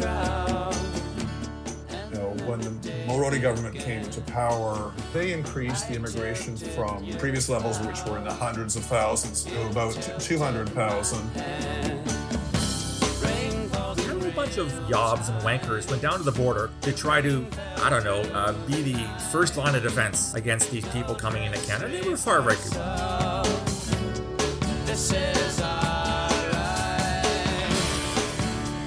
You know, when the Mulroney government came to power, they increased the immigration from previous levels, which were in the hundreds of thousands, to about 200,000. A bunch of yobs and wankers went down to the border to try to, I don't know, uh, be the first line of defense against these people coming into Canada. They were far right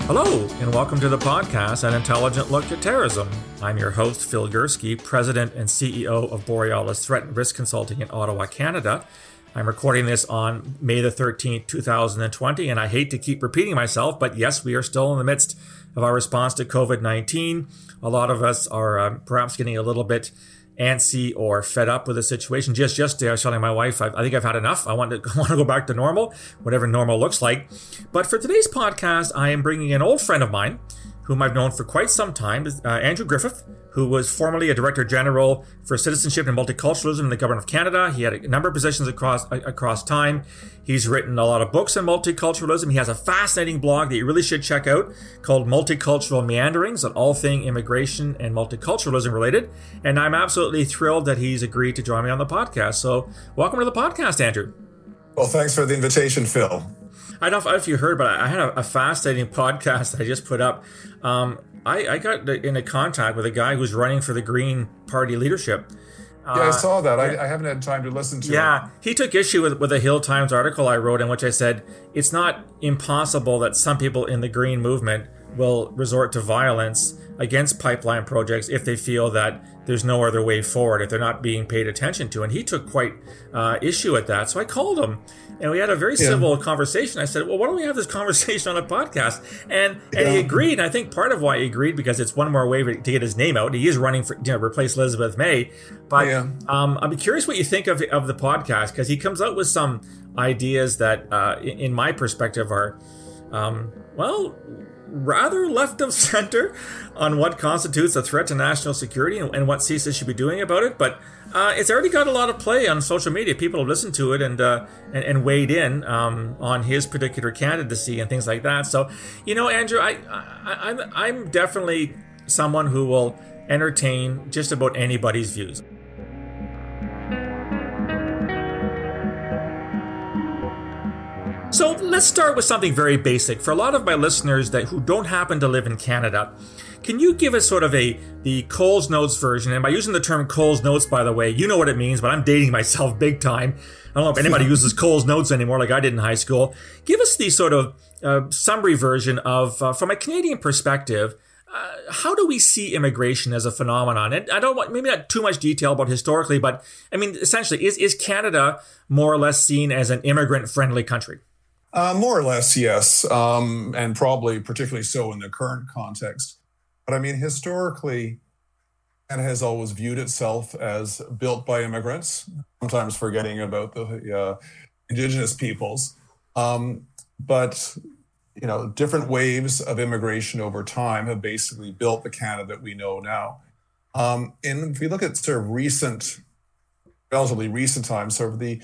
Hello, and welcome to the podcast, An Intelligent Look at Terrorism. I'm your host, Phil Gurski, President and CEO of Borealis Threat and Risk Consulting in Ottawa, Canada. I'm recording this on May the 13th, 2020, and I hate to keep repeating myself, but yes, we are still in the midst of our response to COVID 19. A lot of us are uh, perhaps getting a little bit antsy or fed up with the situation. Just yesterday, I was telling my wife, I, I think I've had enough. I want to I want to go back to normal, whatever normal looks like. But for today's podcast, I am bringing an old friend of mine, whom I've known for quite some time, uh, Andrew Griffith, who was formerly a Director General for Citizenship and Multiculturalism in the Government of Canada. He had a number of positions across across time. He's written a lot of books on multiculturalism. He has a fascinating blog that you really should check out called Multicultural Meanderings on all thing immigration and multiculturalism related. And I'm absolutely thrilled that he's agreed to join me on the podcast. So, welcome to the podcast, Andrew. Well, thanks for the invitation, Phil. I don't know if you heard, but I had a, a fascinating podcast that I just put up. Um, I, I got into contact with a guy who's running for the Green Party leadership. Yeah, I saw that. I, I, haven't had time to listen to yeah, it. Yeah, he took issue with, with a Hill Times article I wrote in which I said it's not impossible that some people in the Green movement will resort to violence against pipeline projects if they feel that there's no other way forward, if they're not being paid attention to. And he took quite uh, issue at that. So I called him and we had a very yeah. civil conversation. I said, "Well, why don't we have this conversation on a podcast?" And and yeah. he agreed. And I think part of why he agreed because it's one more way to get his name out. He is running for you know replace Elizabeth May. But yeah. um, I'm curious what you think of of the podcast because he comes out with some ideas that, uh, in, in my perspective, are um, well rather left of center on what constitutes a threat to national security and, and what CSIS should be doing about it. But uh, it's already got a lot of play on social media. People have listened to it and uh, and, and, weighed in um, on his particular candidacy and things like that. So, you know, Andrew, I, I I'm I'm definitely someone who will entertain just about anybody's views. So let's start with something very basic. For a lot of my listeners that who don't happen to live in Canada, can you give us sort of a the Coles Notes version? And by using the term Coles Notes, by the way, you know what it means, but I'm dating myself big time. I don't know if anybody uses Coles Notes anymore, like I did in high school. Give us the sort of uh, summary version of, uh, from a Canadian perspective, uh, how do we see immigration as a phenomenon? And I don't want maybe not too much detail about historically, but I mean, essentially, is is Canada more or less seen as an immigrant friendly country? Uh, more or less, yes, um, and probably particularly so in the current context. But I mean, historically, Canada has always viewed itself as built by immigrants, sometimes forgetting about the uh, indigenous peoples. Um, but you know, different waves of immigration over time have basically built the Canada that we know now. Um, and if we look at sort of recent, relatively recent times, sort of the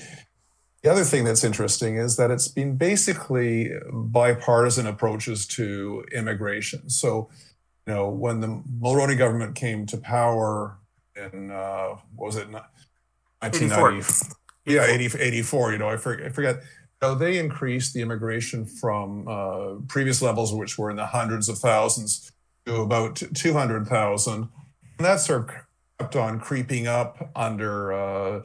the other thing that's interesting is that it's been basically bipartisan approaches to immigration. So you know, when the Mulroney government came to power in, uh, what was it, 1990? Yeah, 80, 84, you know, I forget. I forget. So they increased the immigration from uh, previous levels, which were in the hundreds of thousands, to about 200,000. And that sort of kept on creeping up under, uh,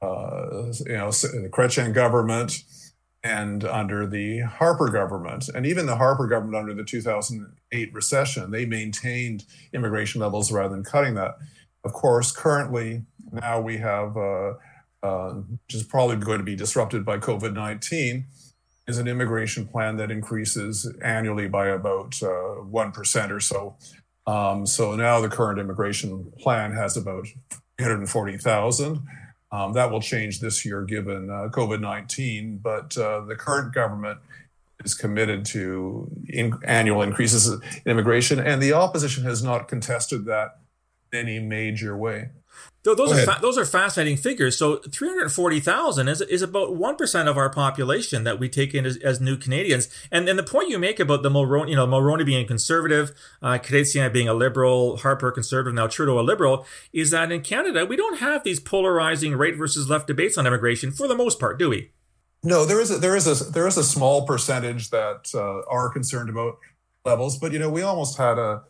uh, you know, the Chrétien government and under the Harper government, and even the Harper government under the 2008 recession, they maintained immigration levels rather than cutting that. Of course, currently now we have, uh, uh, which is probably going to be disrupted by COVID 19, is an immigration plan that increases annually by about uh, 1% or so. Um, so now the current immigration plan has about 340,000. Um, that will change this year given uh, COVID 19, but uh, the current government is committed to in- annual increases in immigration, and the opposition has not contested that in any major way. Those are fa- those are fascinating figures. So three hundred forty thousand is is about one percent of our population that we take in as, as, new Canadians. And and the point you make about the Mulroney, you know, Mulroney being conservative, uh, being a liberal, Harper conservative, now Trudeau a liberal, is that in Canada we don't have these polarizing right versus left debates on immigration for the most part, do we? No, there is a, there is a there is a small percentage that uh, are concerned about levels, but you know we almost had a a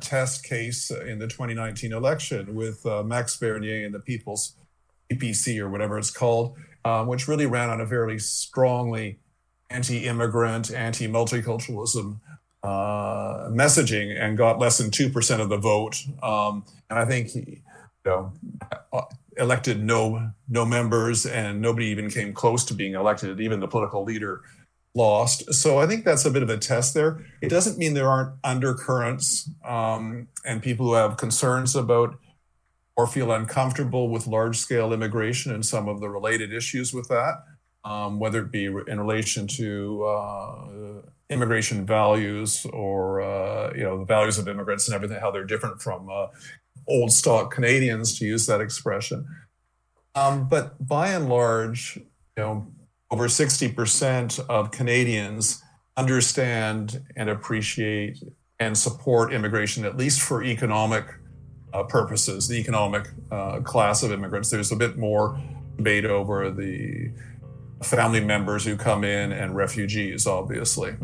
test case in the 2019 election with uh, Max Bernier and the People's PPC or whatever it's called, um, which really ran on a very strongly anti-immigrant, anti-multiculturalism uh, messaging and got less than two percent of the vote. Um, and I think he, you know, uh, elected no no members, and nobody even came close to being elected. Even the political leader lost. So I think that's a bit of a test there. It doesn't mean there aren't undercurrents um, and people who have concerns about or feel uncomfortable with large scale immigration and some of the related issues with that, um, whether it be in relation to uh, immigration values or uh, you know the values of immigrants and everything, how they're different from uh, old stock Canadians, to use that expression. Um, but by and large, you know, over 60% of Canadians understand and appreciate and support immigration, at least for economic uh, purposes, the economic uh, class of immigrants. There's a bit more debate over the family members who come in and refugees, obviously.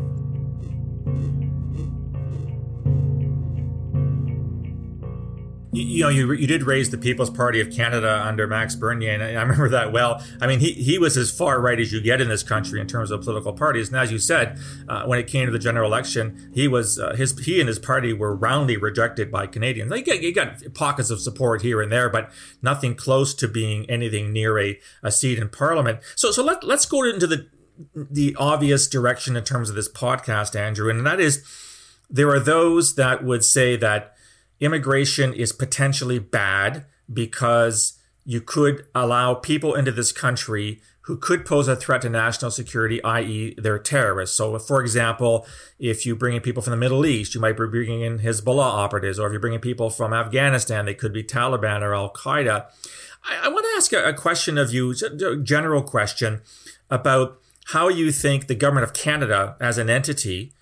You, you, know, you, you did raise the People's Party of Canada under Max Bernier, and I remember that well. I mean, he, he was as far right as you get in this country in terms of political parties. And as you said, uh, when it came to the general election, he was uh, his he and his party were roundly rejected by Canadians. Got, he got pockets of support here and there, but nothing close to being anything near a, a seat in Parliament. So so let let's go into the the obvious direction in terms of this podcast, Andrew, and that is there are those that would say that immigration is potentially bad because you could allow people into this country who could pose a threat to national security, i.e., they're terrorists. So, for example, if you bring in people from the Middle East, you might be bringing in Hezbollah operatives, or if you're bringing people from Afghanistan, they could be Taliban or Al Qaeda. I, I, want to ask a, a question of you, a general question about how you think the government of Canada as an entity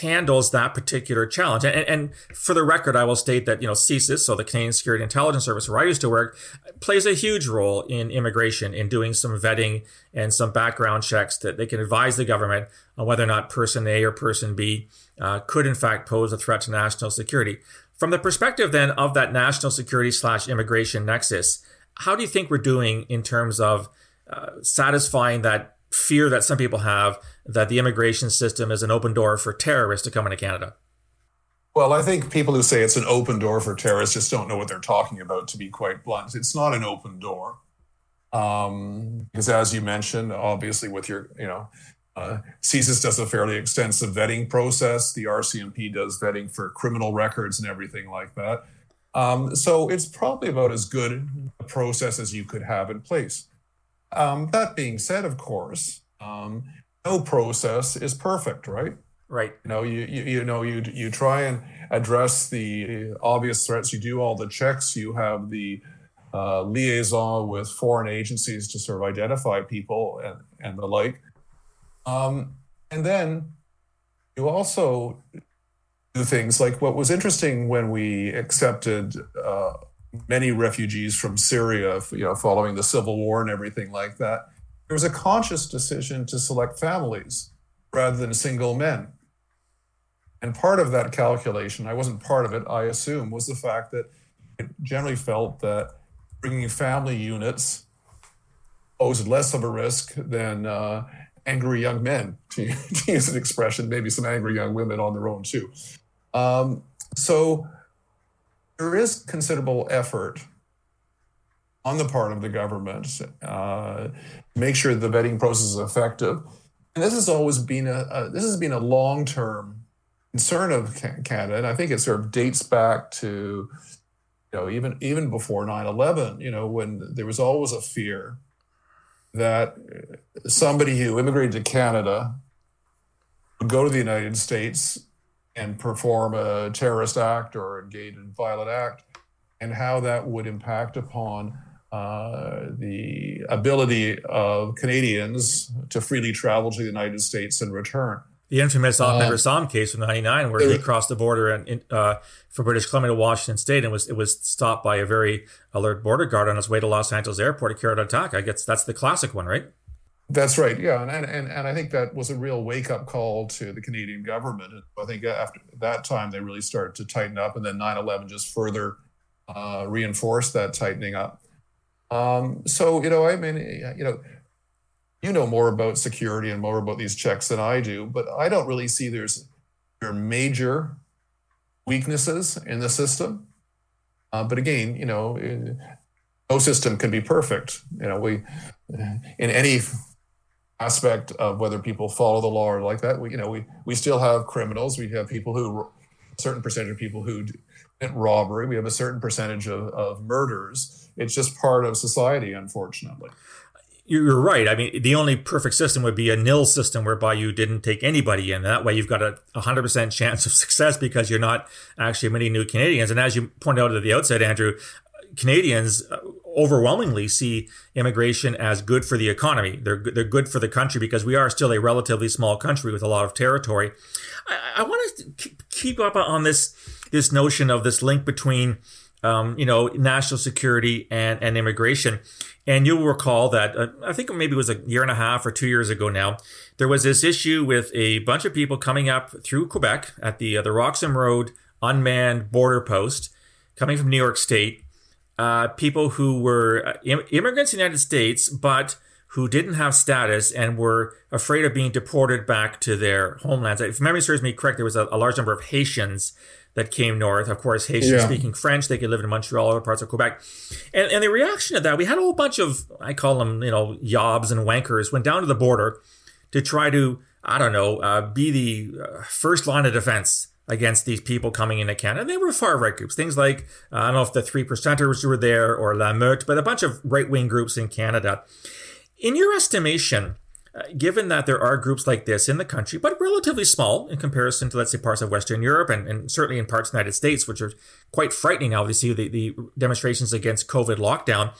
handles that particular challenge. And, and, for the record, I will state that, you know, CSIS, so the Canadian Security Intelligence Service, where I used to work, plays a huge role in immigration, in doing some vetting and some background checks that they can advise the government on whether or not person A or person B uh, could in fact pose a threat to national security. From the perspective then of that national security slash immigration nexus, how do you think we're doing in terms of uh, satisfying that fear that some people have that the immigration system is an open door for terrorists to come into Canada? Well, I think people who say it's an open door for terrorists just don't know what they're talking about, to be quite blunt. It's not an open door. Um, because as you mentioned, obviously with your, you know, uh, CSIS does a fairly extensive vetting process. The RCMP does vetting for criminal records and everything like that. Um, so it's probably about as good a process as you could have in place. Um, that being said, of course, um, no process is perfect, right? Right. You know, you, you you know you you try and address the obvious threats. You do all the checks. You have the uh, liaison with foreign agencies to sort of identify people and and the like. Um, and then you also do things like what was interesting when we accepted uh, many refugees from Syria, you know, following the civil war and everything like that. There was a conscious decision to select families rather than single men. And part of that calculation, I wasn't part of it, I assume, was the fact that it generally felt that bringing family units posed less of a risk than uh, angry young men, to, to, use an expression, maybe some angry young women on their own too. Um, so there is considerable effort on the part of the government uh, make sure the vetting process is effective. And this has always been a, a this has been a long term concern of Canada, and I think it sort of dates back to you know even even before 9-11 you know when there was always a fear that somebody who immigrated to canada would go to the united states and perform a terrorist act or engage in violent act and how that would impact upon uh, the ability of Canadians to freely travel to the United States and return. The infamous Ahmed uh, Ressam case from '99, where he crossed the border and uh, from British Columbia to Washington State, and was it was stopped by a very alert border guard on his way to Los Angeles Airport to carry out an attack. I guess that's the classic one, right? That's right. Yeah, and and and I think that was a real wake up call to the Canadian government. And I think after that time, they really started to tighten up, and then 9/11 just further uh, reinforced that tightening up. Um, so you know, I mean, you know you know more about security and more about these checks than I do, but I don't really see there's there major weaknesses in the system. Uh, but again, you know, no system can be perfect. You know, we in any aspect of whether people follow the law or like that, we you know we we still have criminals. We have people who a certain percentage of people who commit robbery. We have a certain percentage of, of murders. It's just part of society, unfortunately you're right. I mean, the only perfect system would be a nil system whereby you didn't take anybody in. That way, you've got a 100% chance of success because you're not actually admitting new Canadians. And as you pointed out at the outset, Andrew, Canadians uh, overwhelmingly see immigration as good for the economy. They're they're good for the country because we are still a relatively small country with a lot of territory. I, I want to keep up on this this notion of this link between um, you know national security and and immigration. And you'll recall that uh, I think maybe it was a year and a half or two years ago now, there was this issue with a bunch of people coming up through Quebec at the uh, the Roxham Road unmanned border post, coming from New York State. Uh, people who were uh, Im- immigrants in the United States, but who didn't have status and were afraid of being deported back to their homelands. If memory serves me correct, there was a, a large number of Haitians that came north. Of course, Haitians yeah. speaking French, they could live in Montreal, other parts of Quebec. And, and the reaction to that, we had a whole bunch of, I call them, you know, yobs and wankers, went down to the border to try to, I don't know, uh, be the uh, first line of defense against these people coming into Canada. And they were far right groups, things like, uh, I don't know if the Three Percenters were there or La Meute, but a bunch of right wing groups in Canada. In your estimation, uh, given that there are groups like this in the country, but relatively small in comparison to, let's say, parts of Western Europe and, and certainly in parts of the United States, which are quite frightening, now. obviously, the, the demonstrations against COVID lockdown.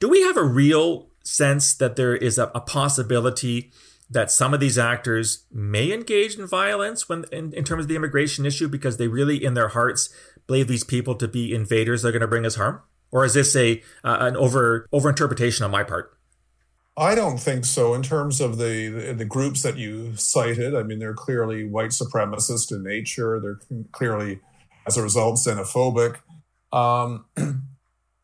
Do we have a real sense that there is a, a possibility that some of these actors may engage in violence when in, in terms of the immigration issue because they really, in their hearts, believe these people to be invaders that are going to bring us harm? Or is this a uh, an over overinterpretation on my part? I don't think so. In terms of the, the, the groups that you cited, I mean, they're clearly white supremacist in nature. They're clearly, as a result, xenophobic. Um,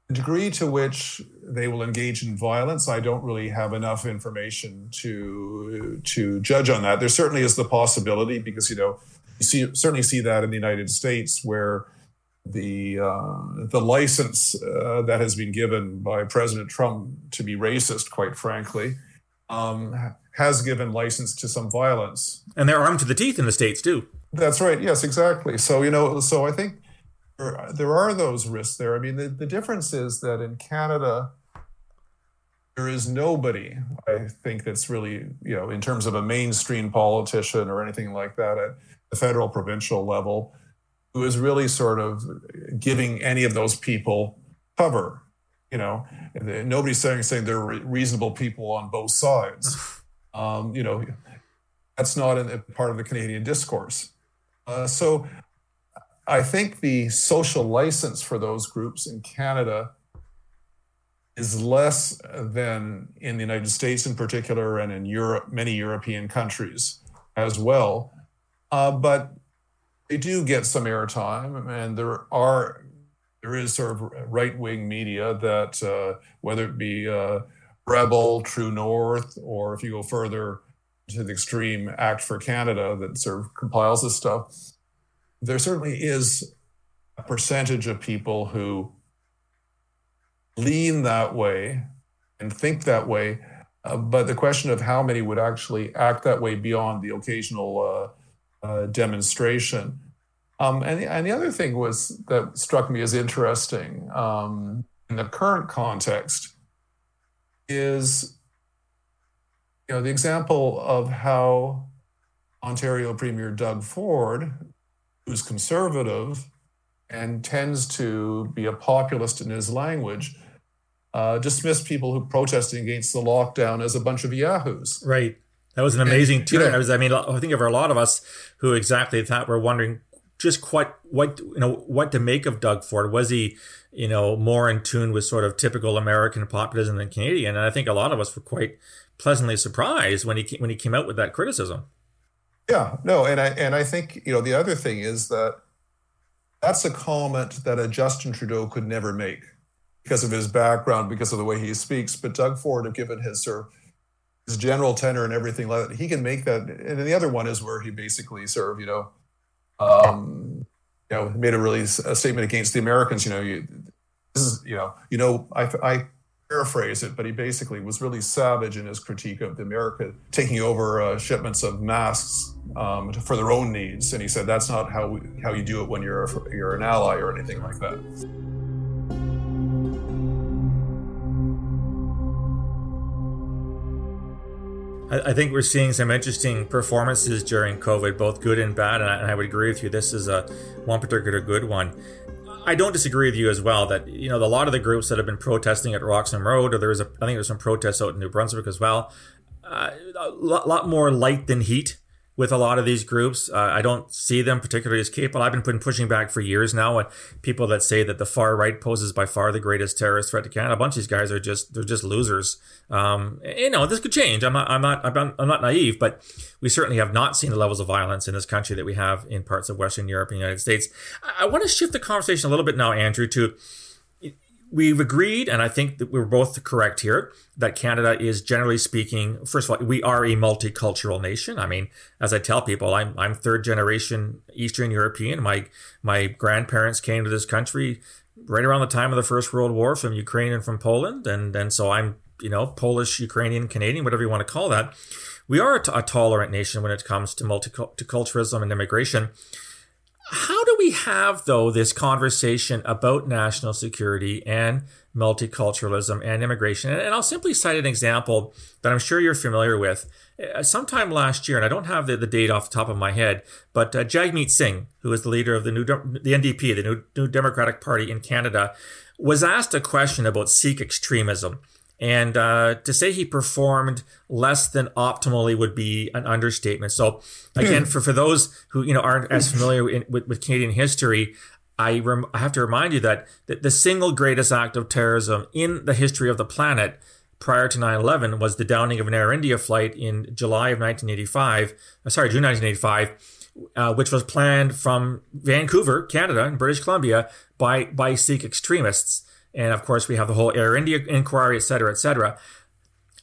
the degree to which they will engage in violence, I don't really have enough information to to judge on that. There certainly is the possibility because you know you see certainly see that in the United States where the uh, the license uh, that has been given by President Trump to be racist, quite frankly, um, has given license to some violence. And they're armed to the teeth in the states too. That's right. Yes, exactly. So you know, so I think there, are those risks there. I mean, the, the difference is that in Canada. There is nobody, I think, that's really, you know, in terms of a mainstream politician or anything like that at the federal, provincial level, who is really sort of giving any of those people cover. You know, nobody's saying saying they're reasonable people on both sides. Um, you know, that's not a part of the Canadian discourse. Uh, so, I think the social license for those groups in Canada is less than in the United States in particular, and in Europe, many European countries as well. Uh, but they do get some airtime, and there are there is sort of right wing media that uh, whether it be uh, Rebel, True North, or if you go further to the extreme, Act for Canada that sort of compiles this stuff. There certainly is a percentage of people who lean that way and think that way. Uh, but the question of how many would actually act that way beyond the occasional uh, uh, demonstration. Um, and, and the other thing was that struck me as interesting um, in the current context is you know the example of how Ontario Premier Doug Ford, who's conservative, and tends to be a populist in his language, uh, dismiss people who protesting against the lockdown as a bunch of yahoos. Right. That was an amazing and, I, was, I mean, I think of a lot of us who exactly that were wondering just quite what you know what to make of Doug Ford. Was he, you know, more in tune with sort of typical American populism than Canadian? And I think a lot of us were quite pleasantly surprised when he when he came out with that criticism. Yeah, no, and I and I think you know the other thing is that that's a comment that a Justin Trudeau could never make because of his background, because of the way he speaks. But Doug Ford, have given his sort of his general tenor and everything like that, he can make that. And the other one is where he basically sort of, you know, um, you know, made a really a statement against the Americans. You know, you, this is, you know, you know, I, I paraphrase it, but he basically was really savage in his critique of the America taking over uh, shipments of masks um, for their own needs, and he said that's not how we, how you do it when you're a, you're an ally or anything like that. I think we're seeing some interesting performances during COVID, both good and bad. And I, and I would agree with you. This is a one particular good one. I don't disagree with you as well that you know a lot of the groups that have been protesting at Roxham Road, or there was a I think there's some protests out in New Brunswick as well. Uh, a lot, lot more light than heat with a lot of these groups. Uh, I don't see them particularly as capable. I've been pushing back for years now. And people that say that the far right poses by far the greatest terrorist threat to Canada, a bunch of these guys are just they're just losers. Um, you know, this could change. I'm not I'm not I'm not, I'm not naive, but we certainly have not seen the levels of violence in this country that we have in parts of Western Europe and the United States. I, I want to shift the conversation a little bit now, Andrew, to we've agreed, and I think that we're both correct here, that Canada is generally speaking, first of all, we are a multicultural nation. I mean, as I tell people, I'm, I'm third generation Eastern European. My, my grandparents came to this country right around the time of the First World War from Ukraine and from Poland. And, and so I'm, you know, Polish, Ukrainian, Canadian, whatever you want to call that. We are a, t- a tolerant nation when it comes to multiculturalism and immigration. How do we have, though, this conversation about national security and multiculturalism and immigration? And I'll simply cite an example that I'm sure you're familiar with. Uh, sometime last year, and I don't have the, the date off the top of my head, but uh, Jagmeet Singh, who is the leader of the new the NDP, the new, new Democratic Party in Canada, was asked a question about Sikh extremism. And uh, to say he performed less than optimally would be an understatement. So, again, for, for those who you know aren't as familiar in, with, with Canadian history, I, rem- I have to remind you that, that the single greatest act of terrorism in the history of the planet prior to 9-11 was the downing of an Air India flight in July of 1985, uh, sorry, June 1985, uh, which was planned from Vancouver, Canada, in British Columbia, by, by Sikh extremists. And of course, we have the whole Air India inquiry, et cetera, et cetera.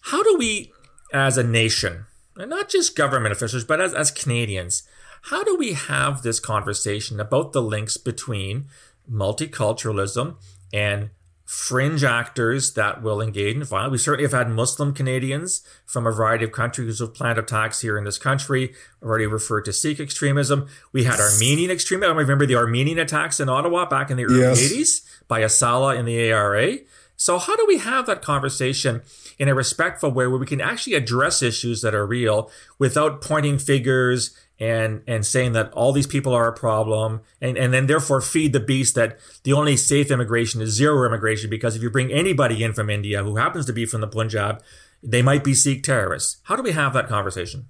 How do we, as a nation, and not just government officials, but as, as Canadians, how do we have this conversation about the links between multiculturalism and fringe actors that will engage in violence. We certainly have had Muslim Canadians from a variety of countries who have planned attacks here in this country. I've already referred to Sikh extremism. We had Armenian extremism. I remember the Armenian attacks in Ottawa back in the early yes. 80s by Asala in the ARA. So how do we have that conversation in a respectful way where we can actually address issues that are real without pointing figures and and saying that all these people are a problem and, and then therefore feed the beast that the only safe immigration is zero immigration because if you bring anybody in from India who happens to be from the Punjab, they might be Sikh terrorists. How do we have that conversation?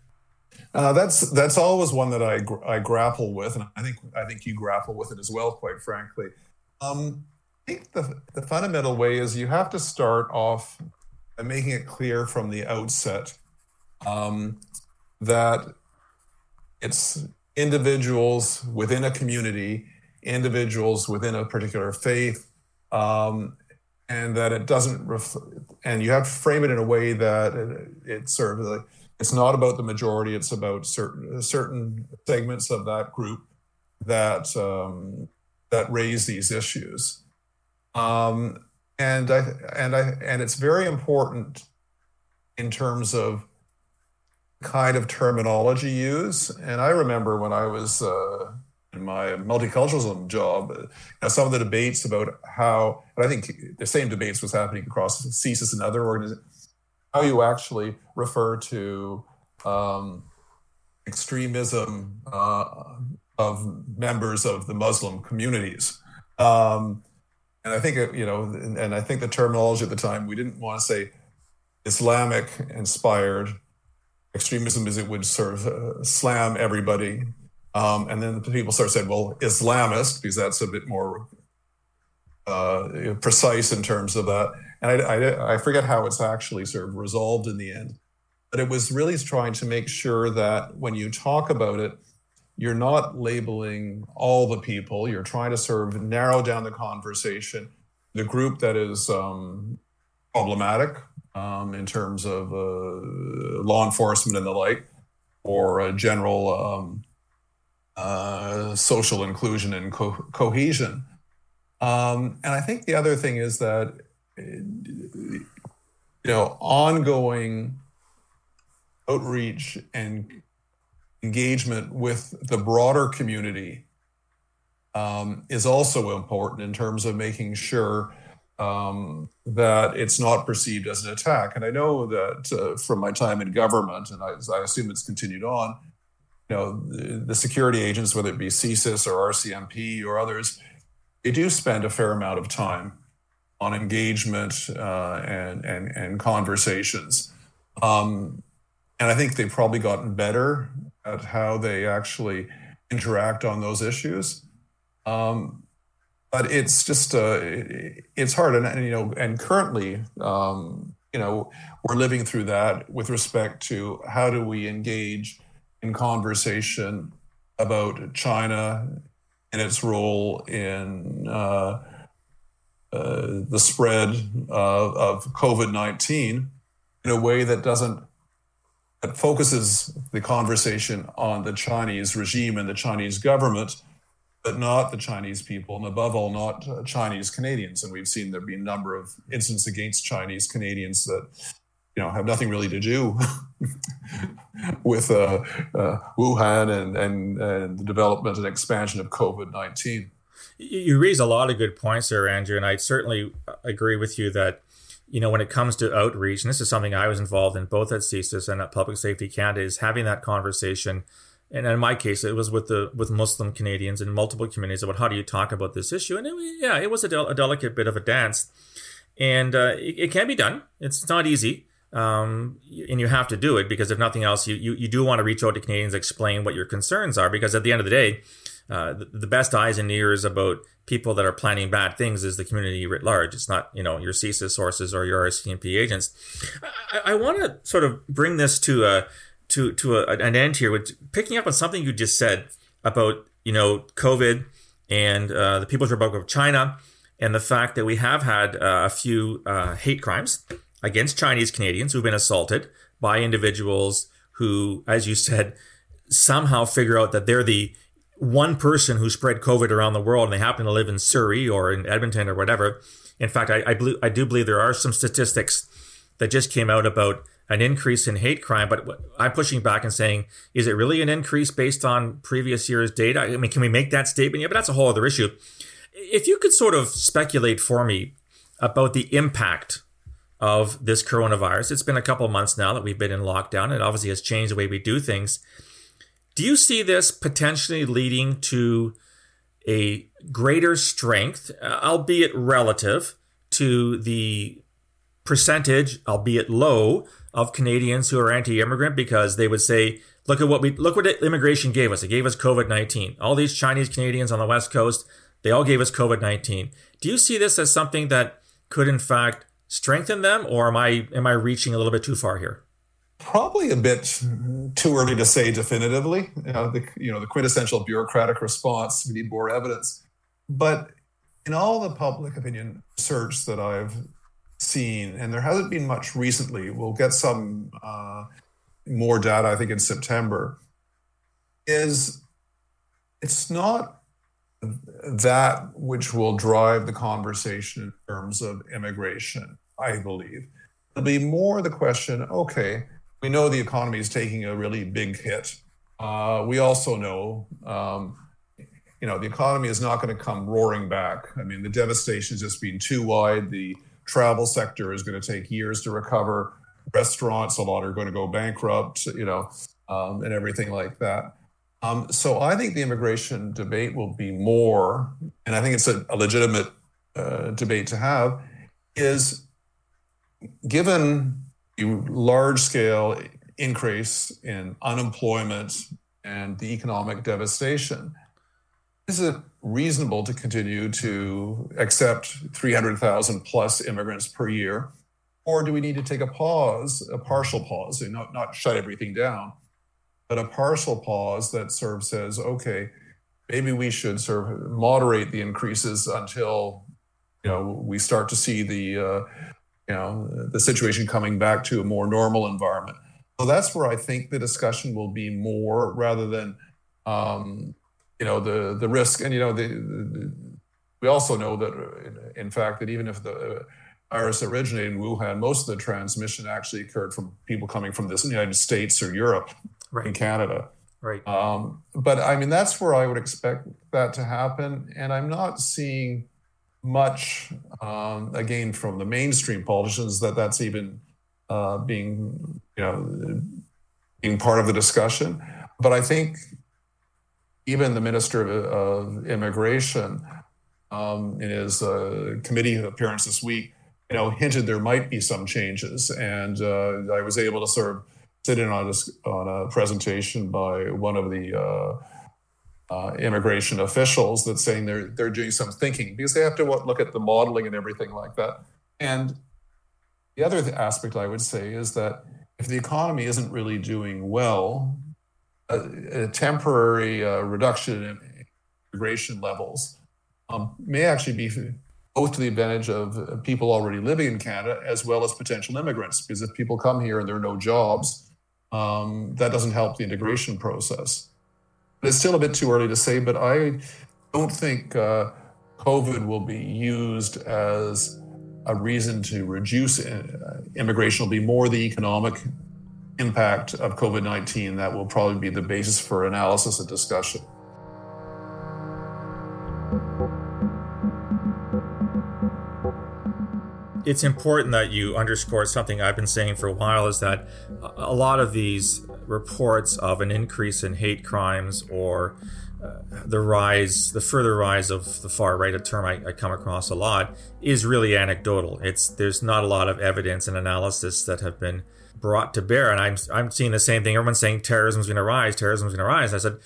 Uh, that's that's always one that I I grapple with, and I think I think you grapple with it as well, quite frankly. Um, I think the the fundamental way is you have to start off by making it clear from the outset um, that it's individuals within a community, individuals within a particular faith, um, and that it doesn't. And you have to frame it in a way that it, it's sort of like it's not about the majority; it's about certain certain segments of that group that um, that raise these issues. Um, and I and I and it's very important in terms of kind of terminology use. And I remember when I was uh, in my multiculturalism job, uh, you know, some of the debates about how, and I think the same debates was happening across CSIS and other organizations, how you actually refer to um, extremism uh, of members of the Muslim communities. Um, and I think, you know, and, and I think the terminology at the time, we didn't want to say Islamic inspired extremism as it would sort of uh, slam everybody. Um, and then the people start saying, well, Islamist, because that's a bit more uh, precise in terms of that. And I, I, I, forget how it's actually sort of resolved in the end. But it was really trying to make sure that when you talk about it, you're not labeling all the people. You're trying to sort of narrow down the conversation. The group that is um, problematic um, in terms of uh, law enforcement and the like, or a general um, uh, social inclusion and co- cohesion. Um, and I think the other thing is that, you know, ongoing outreach and engagement with the broader community um, is also important in terms of making sure um, that it's not perceived as an attack. And I know that uh, from my time in government, and I, I, assume it's continued on, you know, the, the security agents, whether it be CSIS or RCMP or others, they do spend a fair amount of time on engagement uh, and, and, and conversations. Um, and I think they've probably gotten better at how they actually interact on those issues. Um, but it's just uh, it's hard, and, and, you know, and currently, um, you know, we're living through that with respect to how do we engage in conversation about China and its role in uh, uh, the spread of, of COVID 19 in a way that doesn't that focuses the conversation on the Chinese regime and the Chinese government, but not the Chinese people, and above all, not uh, Chinese Canadians. And we've seen there be a number of incidents against Chinese Canadians that you know have nothing really to do with uh, uh, Wuhan and, and and the development and expansion of COVID nineteen. You raise a lot of good points there, Andrew, and I certainly agree with you that you know when it comes to outreach, and this is something I was involved in both at CSIS and at Public Safety Canada, is having that conversation. And in my case, it was with the with Muslim Canadians in multiple communities about how do you talk about this issue. And it, yeah, it was a, del- a, delicate bit of a dance, and uh, it, it can be done. It's not easy um, and you have to do it because if nothing else, you, you, you do want to reach out to Canadians, explain what your concerns are, because at the end of the day, uh, the, the, best eyes and ears about people that are planning bad things is the community writ large. It's not, you know, your CSIS sources or your RCMP agents. I, I want to sort of bring this to a, to, to a, an end here with picking up on something you just said about, you know, COVID and uh, the People's Republic of China and the fact that we have had uh, a few uh, hate crimes against Chinese Canadians who've been assaulted by individuals who, as you said, somehow figure out that they're the one person who spread COVID around the world and they happen to live in Surrey or in Edmonton or whatever. In fact, I, I, believe, I do believe there are some statistics that just came out about an increase in hate crime, but I'm pushing back and saying, is it really an increase based on previous year's data? I mean, can we make that statement? Yeah, but that's a whole other issue. If you could sort of speculate for me about the impact of this coronavirus. It's been a couple months now that we've been in lockdown. It obviously has changed the way we do things. Do you see this potentially leading to a greater strength, uh, albeit relative, to the percentage, albeit low, of Canadians who are anti-immigrant because they would say, "Look at what we look what immigration gave us. It gave us COVID nineteen. All these Chinese Canadians on the West Coast, they all gave us COVID nineteen. Do you see this as something that could, in fact, strengthen them, or am I am I reaching a little bit too far here? Probably a bit too early to say definitively. You know, the, you know, the quintessential bureaucratic response. We need more evidence. But in all the public opinion research that I've seen, and there hasn't been much recently, we'll get some uh, more data, I think, in September, is it's not that which will drive the conversation in terms of immigration, I believe. It'll be more the question okay, we know the economy is taking a really big hit. Uh, we also know, um, you know, the economy is not going to come roaring back. I mean, the devastation has just been too wide. The travel sector is going to take years to recover. Restaurants, a lot are going to go bankrupt, you know, um, and everything like that. Um, so I think the immigration debate will be more, and I think it's a, a legitimate uh, debate to have, is given large scale increase in unemployment and the economic devastation, is it reasonable to continue to accept 300,000 plus immigrants per year? Or do we need to take a pause, a partial pause, and not, not shut everything down, but a partial pause that sort of says, okay, maybe we should sort of moderate the increases until you know we start to see the uh, you know the situation coming back to a more normal environment. So that's where I think the discussion will be more rather than um, you know the the risk and you know the, the, we also know that in fact that even if the virus originated in Wuhan, most of the transmission actually occurred from people coming from the United States or Europe right. and Canada. Right. Um, but I mean, that's where I would expect that to happen. And I'm not seeing much, um, again, from the mainstream politicians that that's even uh, being, you know, being part of the discussion. But I think even the Minister of, of Immigration, um, in his uh, committee appearance this week, you know, hinted there might be some changes, and uh, I was able to sort of sit in on a, on a presentation by one of the uh, uh, immigration officials that's saying they're they're doing some thinking because they have to look at the modeling and everything like that. And the other aspect I would say is that if the economy isn't really doing well, a, a temporary uh, reduction in immigration levels um, may actually be both to the advantage of people already living in Canada as well as potential immigrants. Because if people come here and there are no jobs, um, that doesn't help the integration process. It's still a bit too early to say, but I don't think uh, COVID will be used as a reason to reduce uh, immigration. It'll be more the economic impact of COVID 19 that will probably be the basis for analysis and discussion. it's important that you underscore something I've been saying for a while is that a lot of these reports of an increase in hate crimes or uh, the rise, the further rise of the far right, a term I, I, come across a lot, is really anecdotal. It's there's not a lot of evidence and analysis that have been brought to bear, and I'm I'm seeing the same thing. Everyone's saying terrorism's going to rise, terrorism's going to rise. I said,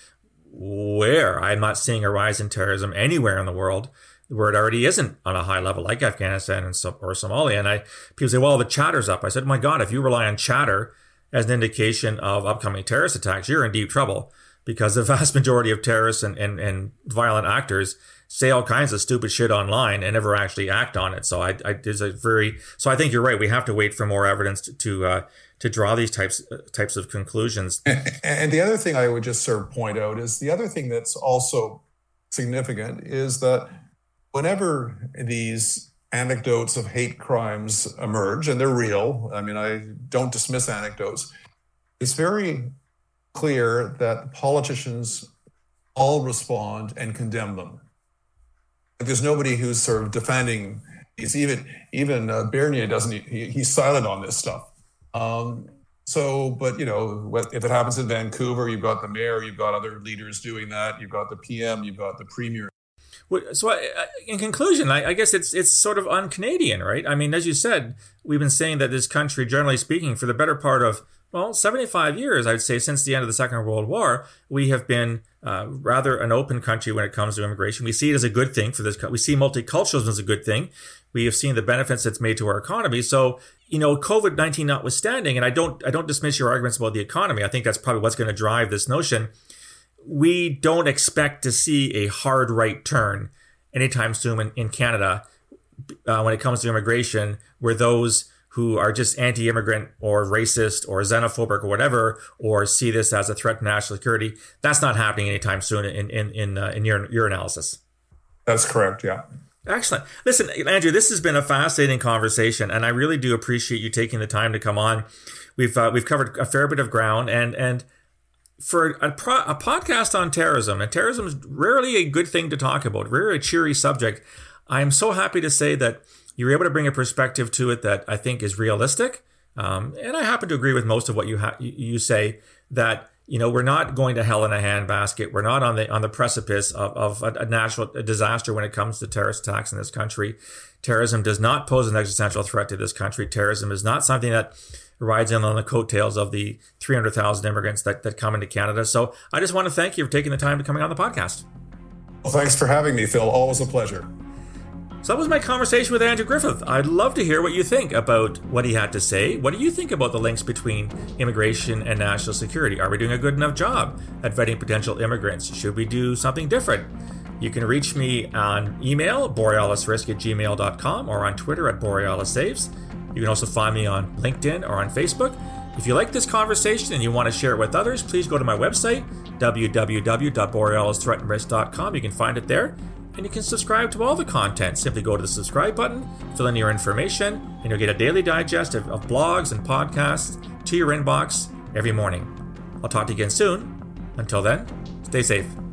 where? I'm not seeing a rise in terrorism anywhere in the world where it already isn't on a high level, like Afghanistan and or Somalia. And I people say, well, the chatter's up. I said, my God, if you rely on chatter as an indication of upcoming terrorist attacks, you're in deep trouble because the vast majority of terrorists and, and, and violent actors say all kinds of stupid shit online and never actually act on it. So I, I there's a very so I think you're right. We have to wait for more evidence to to, uh, to draw these types types of conclusions. And, and the other thing I would just sort of point out is the other thing that's also significant is that whenever these anecdotes of hate crimes emerge, and they're real, I mean, I don't dismiss anecdotes, it's very clear that politicians all respond and condemn them. There's nobody who's sort of defending these. Even even uh, Bernier doesn't. He, he's silent on this stuff. Um, so, but you know, if it happens in Vancouver, you've got the mayor, you've got other leaders doing that, you've got the PM, you've got the premier so, in conclusion, I, guess it's it's sort of un-Canadian, right? I mean, as you said, we've been saying that this country, generally speaking, for the better part of well, 75 years, I'd say, since the end of the Second World War, we have been uh, rather an open country when it comes to immigration. We see it as a good thing for this. We see multiculturalism as a good thing. We have seen the benefits it's made to our economy. So, you know, COVID 19 notwithstanding, and I don't, I don't dismiss your arguments about the economy. I think that's probably what's going to drive this notion we don't expect to see a hard right turn anytime soon in, in Canada uh, when it comes to immigration, where those who are just anti-immigrant or racist or xenophobic or whatever, or see this as a threat to national security, that's not happening anytime soon in in in, uh, in your your analysis. That's correct. Yeah. Excellent. Listen, Andrew, this has been a fascinating conversation, and I really do appreciate you taking the time to come on. We've uh, we've covered a fair bit of ground, and and for a, pro- a, podcast on terrorism, and terrorism is rarely a good thing to talk about, rarely a cheery subject. I'm so happy to say that you're able to bring a perspective to it that I think is realistic. Um, and I happen to agree with most of what you ha- you say that you know, we're not going to hell in a handbasket. We're not on the on the precipice of, of a, a natural disaster when it comes to terrorist attacks in this country. Terrorism does not pose an existential threat to this country. Terrorism is not something that rides in on the coattails of the 300,000 immigrants that, that come into Canada. So I just want to thank you for taking the time to coming on the podcast. Well, thanks for having me, Phil. Always a pleasure. So that was my conversation with Andrew Griffith. I'd love to hear what you think about what he had to say. What do you think about the links between immigration and national security? Are we doing a good enough job at vetting potential immigrants? Should we do something different? You can reach me on email, borealisrisk at gmail.com, or on Twitter at borealissaves. You can also find me on LinkedIn or on Facebook. If you like this conversation and you want to share it with others, please go to my website, www.borealisthreatandrisk.com. You can find it there and you can subscribe to all the content. Simply go to the subscribe button, fill in your information, and you'll get a daily digest of, of blogs and podcasts to your inbox every morning. I'll talk to you again soon. Until then, stay safe.